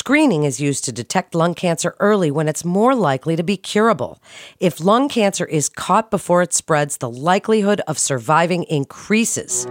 Screening is used to detect lung cancer early when it's more likely to be curable. If lung cancer is caught before it spreads, the likelihood of surviving increases.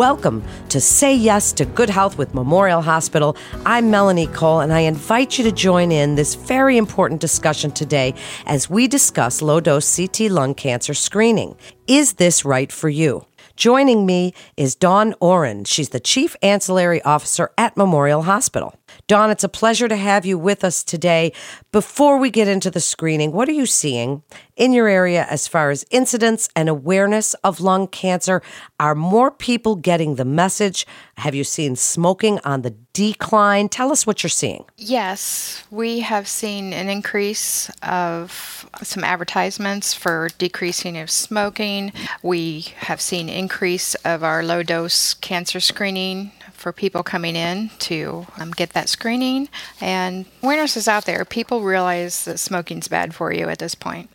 Welcome to Say Yes to Good Health with Memorial Hospital. I'm Melanie Cole, and I invite you to join in this very important discussion today as we discuss low dose CT lung cancer screening. Is this right for you? Joining me is Dawn Oren. She's the Chief Ancillary Officer at Memorial Hospital. Dawn, it's a pleasure to have you with us today. Before we get into the screening, what are you seeing in your area as far as incidence and awareness of lung cancer? Are more people getting the message? Have you seen smoking on the decline? Tell us what you're seeing. Yes, we have seen an increase of some advertisements for decreasing of smoking. We have seen increase of our low dose cancer screening for people coming in to um, get that screening. And awareness is out there. People realize that smoking's bad for you at this point.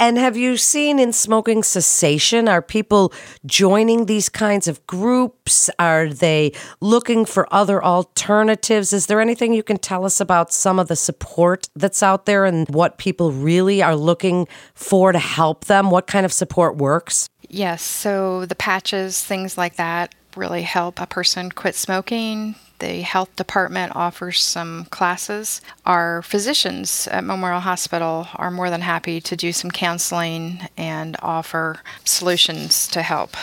And have you seen in smoking cessation? Are people joining these kinds of groups? Are they looking for other alternatives? Is there anything you can tell us about some of the support that's out there and what people really are looking for to help them? What kind of support works? Yes, so the patches, things like that, really help a person quit smoking. The health department offers some classes. Our physicians at Memorial Hospital are more than happy to do some counseling and offer solutions to help.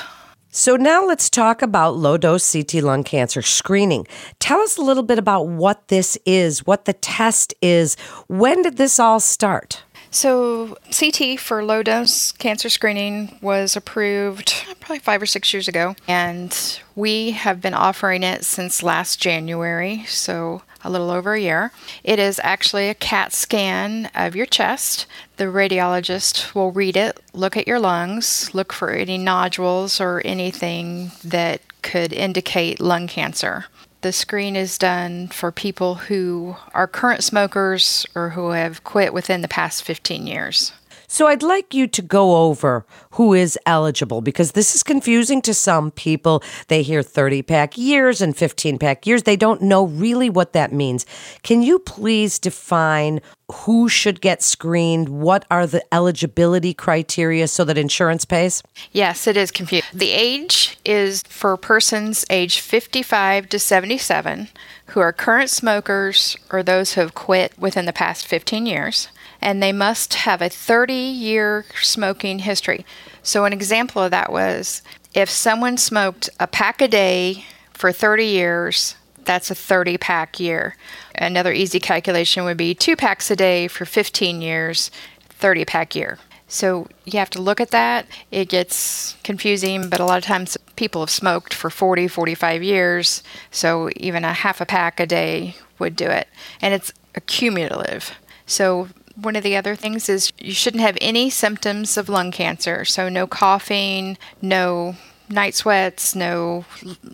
So, now let's talk about low dose CT lung cancer screening. Tell us a little bit about what this is, what the test is. When did this all start? So, CT for low dose cancer screening was approved probably five or six years ago, and we have been offering it since last January, so a little over a year. It is actually a CAT scan of your chest. The radiologist will read it, look at your lungs, look for any nodules or anything that could indicate lung cancer the screen is done for people who are current smokers or who have quit within the past 15 years. So I'd like you to go over who is eligible because this is confusing to some people. They hear 30 pack years and 15 pack years. They don't know really what that means. Can you please define who should get screened? What are the eligibility criteria so that insurance pays? Yes, it is confusing. The age is for persons age 55 to 77 who are current smokers or those who have quit within the past 15 years and they must have a 30 year smoking history. So, an example of that was if someone smoked a pack a day for 30 years, that's a 30 pack year. Another easy calculation would be two packs a day for 15 years, 30 pack year. So you have to look at that. It gets confusing, but a lot of times people have smoked for 40, 45 years, so even a half a pack a day would do it. And it's accumulative. So one of the other things is you shouldn't have any symptoms of lung cancer. So, no coughing, no night sweats, no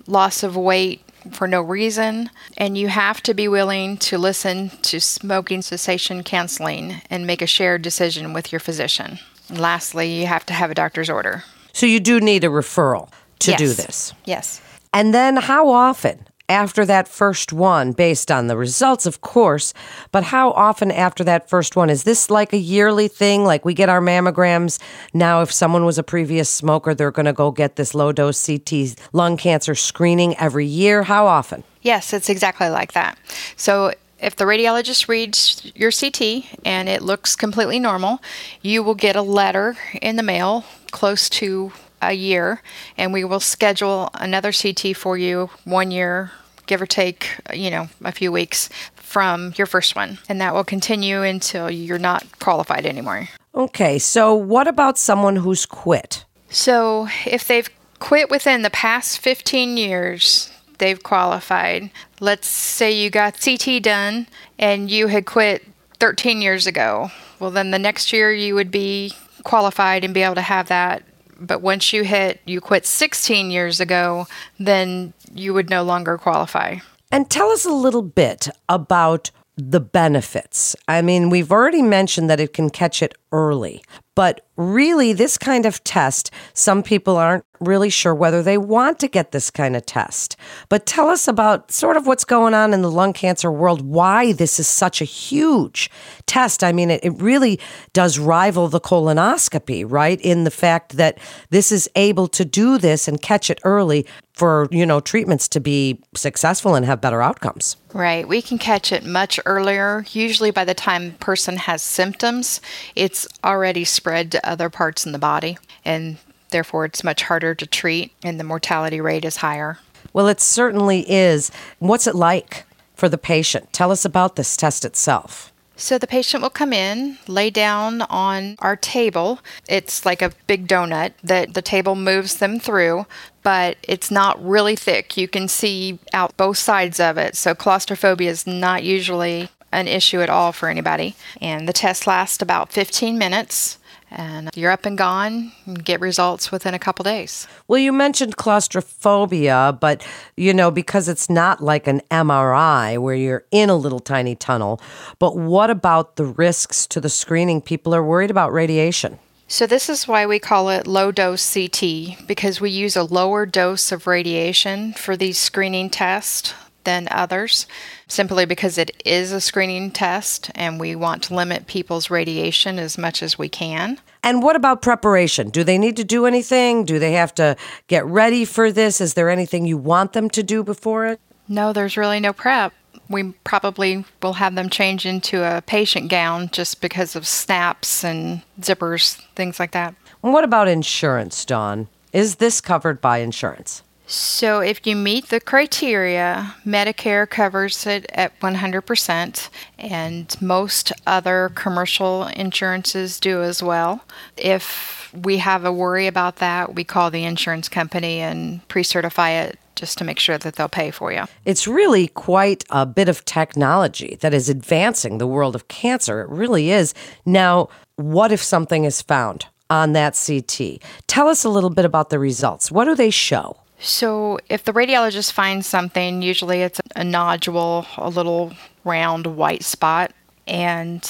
loss of weight for no reason. And you have to be willing to listen to smoking cessation counseling and make a shared decision with your physician. And lastly, you have to have a doctor's order. So, you do need a referral to yes. do this. Yes. And then, how often? After that first one based on the results, of course. But how often after that first one? Is this like a yearly thing? Like we get our mammograms now, if someone was a previous smoker, they're going to go get this low dose CT lung cancer screening every year. How often? Yes, it's exactly like that. So if the radiologist reads your CT and it looks completely normal, you will get a letter in the mail close to a year, and we will schedule another CT for you one year give or take, you know, a few weeks from your first one. And that will continue until you're not qualified anymore. Okay, so what about someone who's quit? So if they've quit within the past 15 years, they've qualified. Let's say you got CT done and you had quit 13 years ago. Well, then the next year you would be qualified and be able to have that but once you hit you quit 16 years ago, then you would no longer qualify. And tell us a little bit about the benefits. I mean, we've already mentioned that it can catch it early, but really, this kind of test, some people aren't really sure whether they want to get this kind of test. But tell us about sort of what's going on in the lung cancer world, why this is such a huge test. I mean, it, it really does rival the colonoscopy, right? In the fact that this is able to do this and catch it early for, you know, treatments to be successful and have better outcomes. Right. We can catch it much earlier. Usually by the time person has symptoms, it's already spread to other parts in the body and therefore it's much harder to treat and the mortality rate is higher. Well, it certainly is. What's it like for the patient? Tell us about this test itself. So the patient will come in, lay down on our table. It's like a big donut that the table moves them through, but it's not really thick. You can see out both sides of it. So claustrophobia is not usually an issue at all for anybody. And the test lasts about 15 minutes and you're up and gone and get results within a couple days. Well, you mentioned claustrophobia, but you know, because it's not like an MRI where you're in a little tiny tunnel, but what about the risks to the screening? People are worried about radiation. So, this is why we call it low dose CT because we use a lower dose of radiation for these screening tests than others, simply because it is a screening test and we want to limit people's radiation as much as we can. And what about preparation? Do they need to do anything? Do they have to get ready for this? Is there anything you want them to do before it? No, there's really no prep. We probably will have them change into a patient gown just because of snaps and zippers, things like that. And what about insurance, Dawn? Is this covered by insurance? So, if you meet the criteria, Medicare covers it at 100%, and most other commercial insurances do as well. If we have a worry about that, we call the insurance company and pre certify it just to make sure that they'll pay for you. It's really quite a bit of technology that is advancing the world of cancer. It really is. Now, what if something is found on that CT? Tell us a little bit about the results. What do they show? So, if the radiologist finds something, usually it's a nodule, a little round white spot. And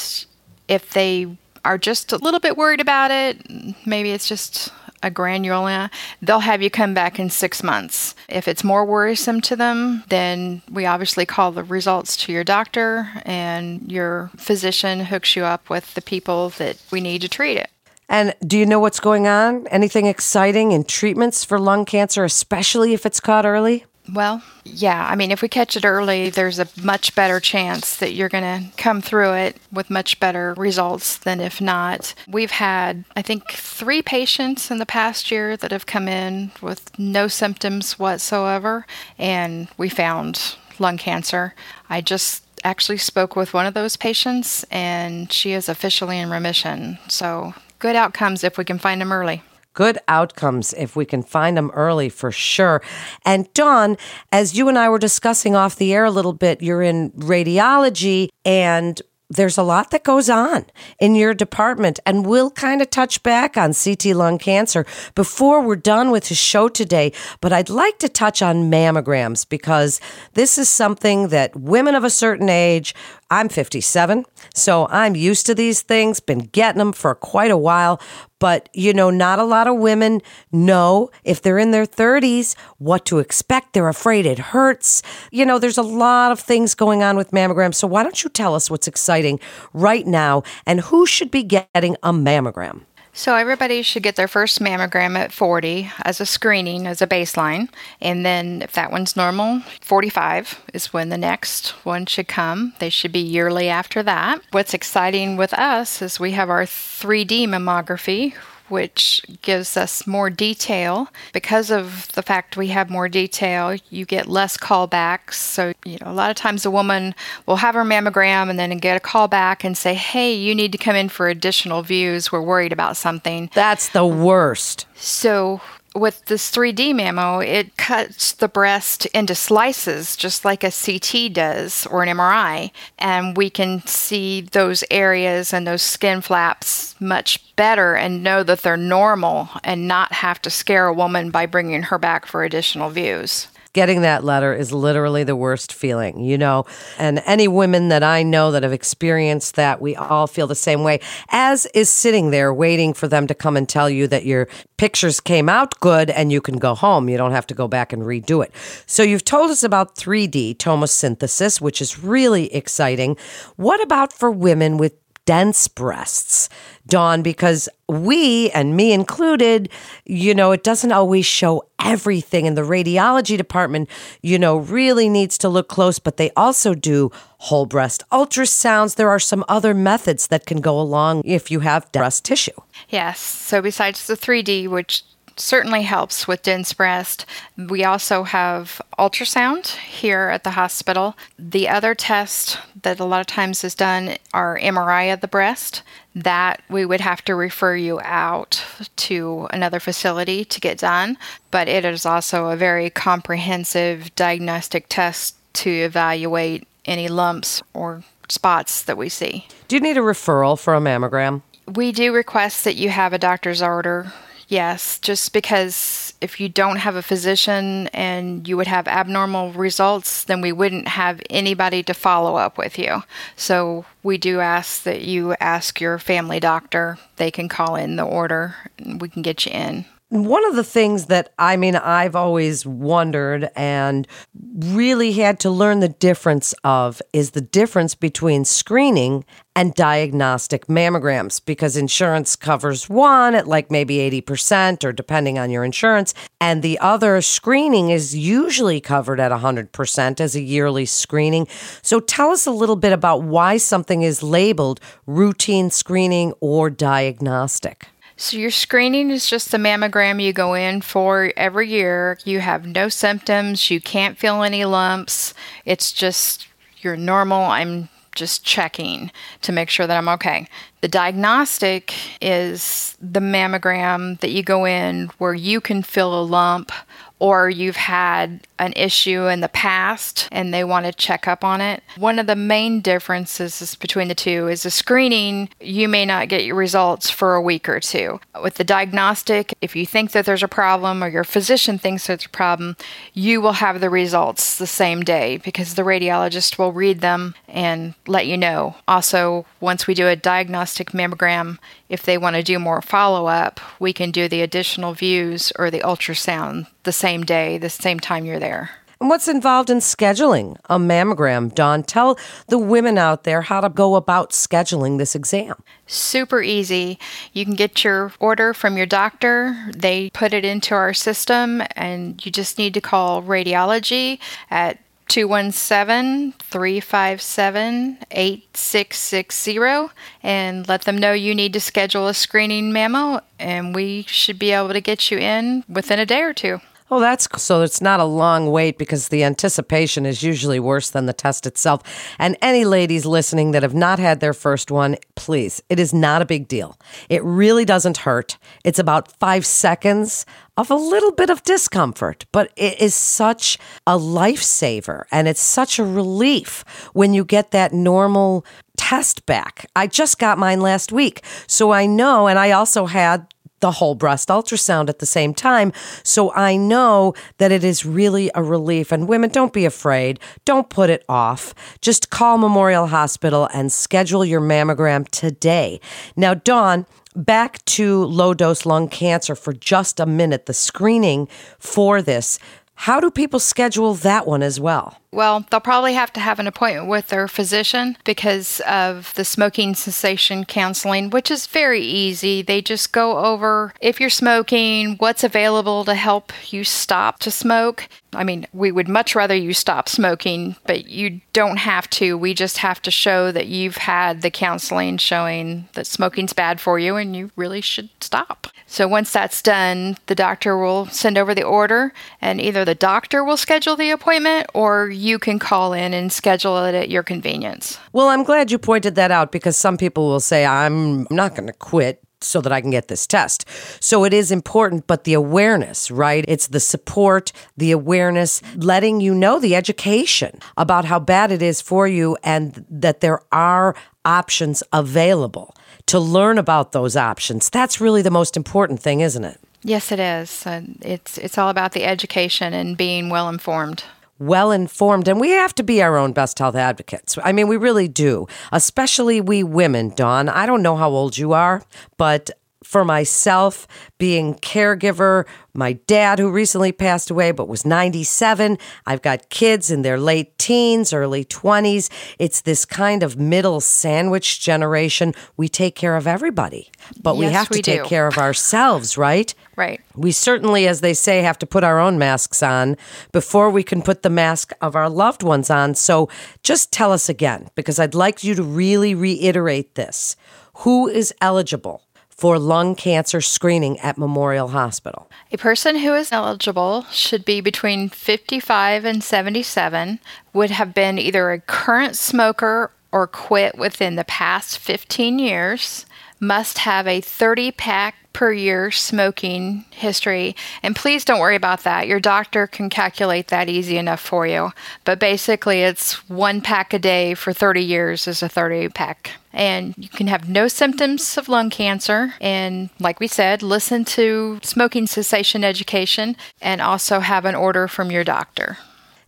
if they are just a little bit worried about it, maybe it's just a granuloma, they'll have you come back in six months. If it's more worrisome to them, then we obviously call the results to your doctor, and your physician hooks you up with the people that we need to treat it. And do you know what's going on? Anything exciting in treatments for lung cancer, especially if it's caught early? Well, yeah. I mean, if we catch it early, there's a much better chance that you're going to come through it with much better results than if not. We've had, I think, three patients in the past year that have come in with no symptoms whatsoever, and we found lung cancer. I just actually spoke with one of those patients, and she is officially in remission. So good outcomes if we can find them early good outcomes if we can find them early for sure. And Dawn, as you and I were discussing off the air a little bit, you're in radiology and there's a lot that goes on in your department, and we'll kind of touch back on CT lung cancer before we're done with the show today. But I'd like to touch on mammograms because this is something that women of a certain age, I'm 57, so I'm used to these things, been getting them for quite a while. But, you know, not a lot of women know if they're in their 30s what to expect. They're afraid it hurts. You know, there's a lot of things going on with mammograms. So why don't you tell us what's exciting right now and who should be getting a mammogram? So, everybody should get their first mammogram at 40 as a screening, as a baseline. And then, if that one's normal, 45 is when the next one should come. They should be yearly after that. What's exciting with us is we have our 3D mammography, which gives us more detail. Because of the fact we have more detail, you get less callbacks. So, you know, a lot of times a woman will have her mammogram and then get a call back and say, hey, you need to come in for additional views. We're worried about something. That's the worst. So, with this 3D mammo, it cuts the breast into slices just like a CT does or an MRI, and we can see those areas and those skin flaps much better and know that they're normal and not have to scare a woman by bringing her back for additional views. Getting that letter is literally the worst feeling, you know. And any women that I know that have experienced that, we all feel the same way, as is sitting there waiting for them to come and tell you that your pictures came out good and you can go home. You don't have to go back and redo it. So you've told us about 3D tomosynthesis, which is really exciting. What about for women with dense breasts, Dawn, because we, and me included, you know, it doesn't always show everything. And the radiology department, you know, really needs to look close, but they also do whole breast ultrasounds. There are some other methods that can go along if you have breast tissue. Yes. So besides the 3D, which certainly helps with dense breast. We also have ultrasound here at the hospital. The other test that a lot of times is done are MRI of the breast. That we would have to refer you out to another facility to get done, but it is also a very comprehensive diagnostic test to evaluate any lumps or spots that we see. Do you need a referral for a mammogram? We do request that you have a doctor's order Yes, just because if you don't have a physician and you would have abnormal results, then we wouldn't have anybody to follow up with you. So we do ask that you ask your family doctor. They can call in the order and we can get you in. One of the things that I mean, I've always wondered and really had to learn the difference of is the difference between screening and diagnostic mammograms because insurance covers one at like maybe 80% or depending on your insurance. And the other screening is usually covered at 100% as a yearly screening. So tell us a little bit about why something is labeled routine screening or diagnostic. So, your screening is just a mammogram you go in for every year. You have no symptoms, you can't feel any lumps. It's just you're normal, I'm just checking to make sure that I'm okay. The diagnostic is the mammogram that you go in where you can feel a lump or you've had an issue in the past and they want to check up on it. One of the main differences between the two is the screening, you may not get your results for a week or two. With the diagnostic, if you think that there's a problem or your physician thinks there's a problem, you will have the results the same day because the radiologist will read them and let you know. Also, once we do a diagnostic mammogram, if they want to do more follow up, we can do the additional views or the ultrasound the same day, the same time you're there. And what's involved in scheduling a mammogram, Dawn? Tell the women out there how to go about scheduling this exam. Super easy. You can get your order from your doctor. They put it into our system, and you just need to call radiology at 217 357 8660 and let them know you need to schedule a screening mammo, and we should be able to get you in within a day or two. Oh, that's so it's not a long wait because the anticipation is usually worse than the test itself. And any ladies listening that have not had their first one, please, it is not a big deal. It really doesn't hurt. It's about five seconds of a little bit of discomfort, but it is such a lifesaver and it's such a relief when you get that normal test back. I just got mine last week. So I know, and I also had the whole breast ultrasound at the same time. So I know that it is really a relief. And women, don't be afraid. Don't put it off. Just call Memorial Hospital and schedule your mammogram today. Now, Dawn, back to low dose lung cancer for just a minute. The screening for this. How do people schedule that one as well? Well, they'll probably have to have an appointment with their physician because of the smoking cessation counseling, which is very easy. They just go over if you're smoking, what's available to help you stop to smoke. I mean, we would much rather you stop smoking, but you don't have to. We just have to show that you've had the counseling showing that smoking's bad for you and you really should stop. So once that's done, the doctor will send over the order, and either the doctor will schedule the appointment or you can call in and schedule it at your convenience. Well, I'm glad you pointed that out because some people will say, I'm not going to quit so that I can get this test. So it is important, but the awareness, right? It's the support, the awareness, letting you know the education about how bad it is for you and that there are options available to learn about those options. That's really the most important thing, isn't it? Yes, it is. Uh, it's it's all about the education and being well informed well informed, and we have to be our own best health advocates. I mean, we really do, especially we women, Dawn. I don't know how old you are, but for myself, being caregiver, my dad who recently passed away but was 97. I've got kids in their late teens, early 20s. It's this kind of middle sandwich generation. We take care of everybody, but yes, we have to we take do. care of ourselves, right? Right. We certainly, as they say, have to put our own masks on before we can put the mask of our loved ones on. So just tell us again, because I'd like you to really reiterate this. Who is eligible? For lung cancer screening at Memorial Hospital. A person who is eligible should be between 55 and 77, would have been either a current smoker or quit within the past 15 years, must have a 30 pack per year smoking history. And please don't worry about that. Your doctor can calculate that easy enough for you. But basically, it's one pack a day for 30 years is a 30 pack. And you can have no symptoms of lung cancer. And like we said, listen to smoking cessation education and also have an order from your doctor.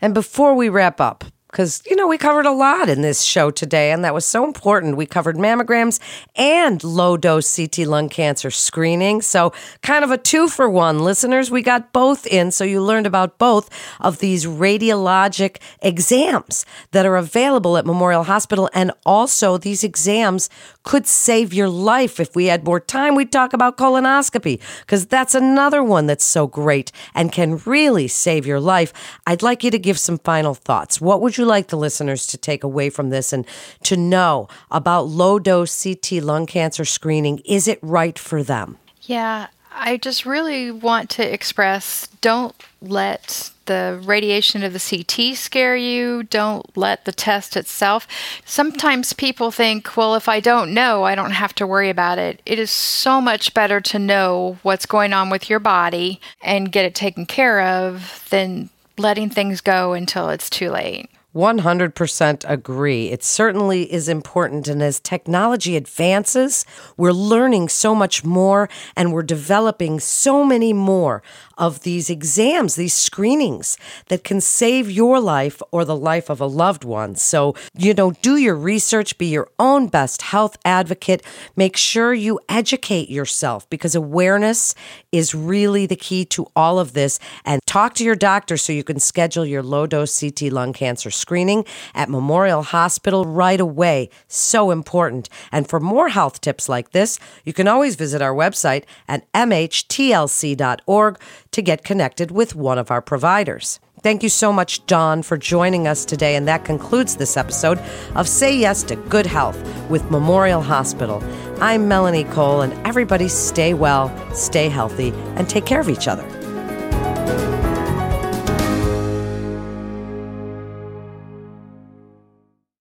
And before we wrap up, because, you know, we covered a lot in this show today, and that was so important. We covered mammograms and low dose CT lung cancer screening. So, kind of a two for one. Listeners, we got both in, so you learned about both of these radiologic exams that are available at Memorial Hospital. And also, these exams could save your life. If we had more time, we'd talk about colonoscopy, because that's another one that's so great and can really save your life. I'd like you to give some final thoughts. What would you you like the listeners to take away from this and to know about low dose CT lung cancer screening? Is it right for them? Yeah, I just really want to express don't let the radiation of the CT scare you. Don't let the test itself. Sometimes people think, well, if I don't know, I don't have to worry about it. It is so much better to know what's going on with your body and get it taken care of than letting things go until it's too late. 100% agree. It certainly is important. And as technology advances, we're learning so much more and we're developing so many more of these exams, these screenings that can save your life or the life of a loved one. So, you know, do your research, be your own best health advocate. Make sure you educate yourself because awareness is really the key to all of this. And talk to your doctor so you can schedule your low dose CT lung cancer screening at Memorial Hospital right away. So important. And for more health tips like this, you can always visit our website at mhtlc.org to get connected with one of our providers. Thank you so much, Dawn, for joining us today. And that concludes this episode of Say Yes to Good Health with Memorial Hospital. I'm Melanie Cole, and everybody stay well, stay healthy, and take care of each other.